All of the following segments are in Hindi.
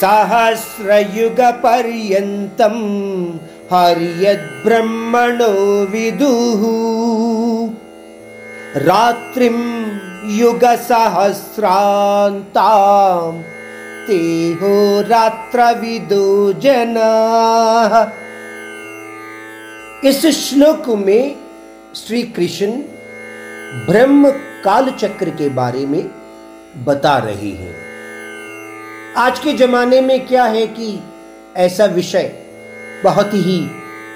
सहस्रयुगपर्यन्तं हर्यद्ब्रह्मणो विदुः। रात्रिं युगसहस्रान्तां ते हो रात्रविदो जनाः। इस श्लोक में श्री कृष्ण ब्रह्म काल चक्र के बारे में बता रहे हैं। आज के जमाने में क्या है कि ऐसा विषय बहुत ही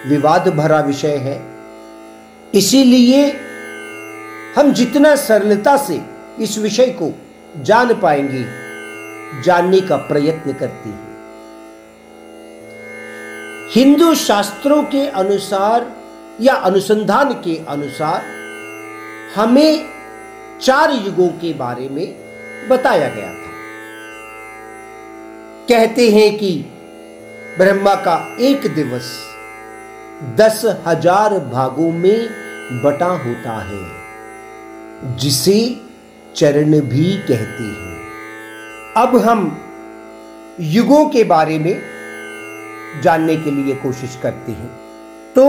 विवाद भरा विषय है। इसीलिए हम जितना सरलता से इस विषय को जान पाएँगे, जानने का प्रयत्न करते हैं। हिंदू शास्त्रों के अनुसार या अनुसंधान के अनुसार हमें चार युगों के बारे में बताया गया था। कहते हैं कि ब्रह्मा का एक दिवस दस हज़ार भागों में बटा होता है, जिसे चरण भी कहते हैं। अब हम युगों के बारे में जानने के लिए कोशिश करते हैं। तो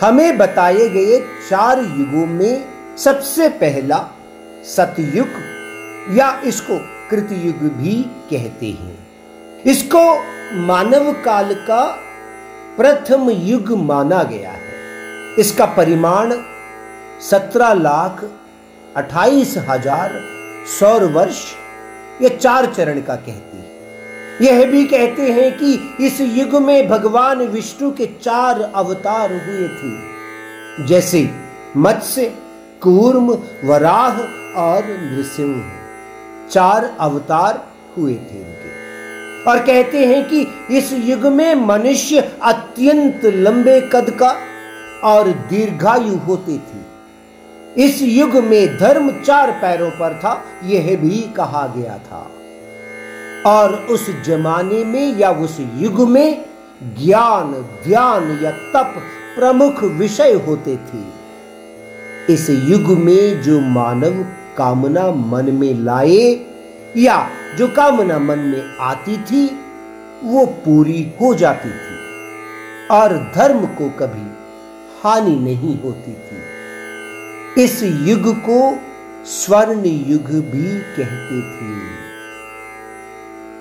हमें बताए गए चार युगों में सबसे पहला सतयुग या इसको कृतयुग भी कहते हैं। इसको मानव काल का प्रथम युग माना गया है। इसका परिमाण सत्रह लाख अट्ठाईस हज़ार सौर वर्ष, ये चार चरण का कहती है। यह भी कहते हैं कि इस युग में भगवान विष्णु के चार अवतार हुए थे, जैसे मत्स्य, कूर्म, वराह और नृसिंह। चार अवतार हुए थे उनके और कहते हैं कि इस युग में मनुष्य अत्यंत लंबे कद का और दीर्घायु होते थे। इस युग में धर्म चार पैरों पर था, यह भी कहा गया था। और उस जमाने में या उस युग में ज्ञान, ध्यान या तप प्रमुख विषय होते थे। इस युग में जो मानव कामना मन में लाए या जो कामना मन में आती थी, वो पूरी हो जाती थी और धर्म को कभी हानि नहीं होती थी। इस युग को स्वर्ण युग भी कहते थे।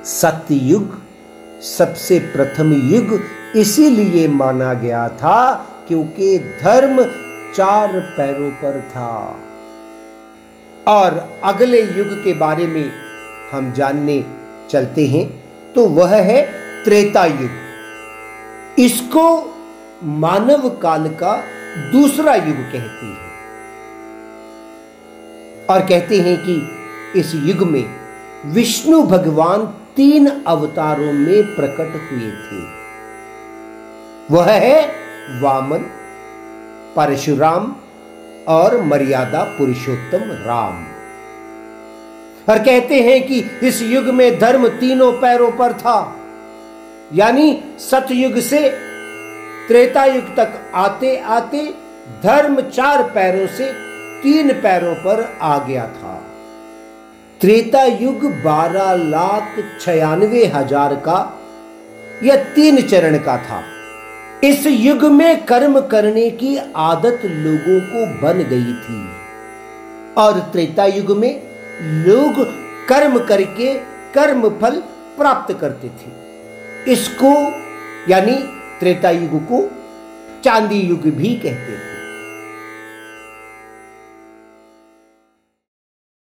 सत्ययुग सबसे प्रथम युग इसीलिए माना गया था क्योंकि धर्म चार पैरों पर था। और अगले युग के बारे में हम जानने चलते हैं तो वह है त्रेता युग इसको मानव काल का दूसरा युग कहते हैं। और कहते हैं कि इस युग में विष्णु भगवान तीन अवतारों में प्रकट हुए थे। वह है वामन, परशुराम और मर्यादा पुरुषोत्तम राम। और कहते हैं कि इस युग में धर्म तीनों पैरों पर था। यानी सतयुग से त्रेता युग तक आते आते धर्म चार पैरों से तीन पैरों पर आ गया था। त्रेता युग बारह लाख छियानवे हज़ार का यह तीन चरण का था। इस युग में कर्म करने की आदत लोगों को बन गई थी। और त्रेता युग में लोग कर्म करके कर्म फल प्राप्त करते थे। इसको, यानी त्रेता युग को चांदी युग भी कहते थे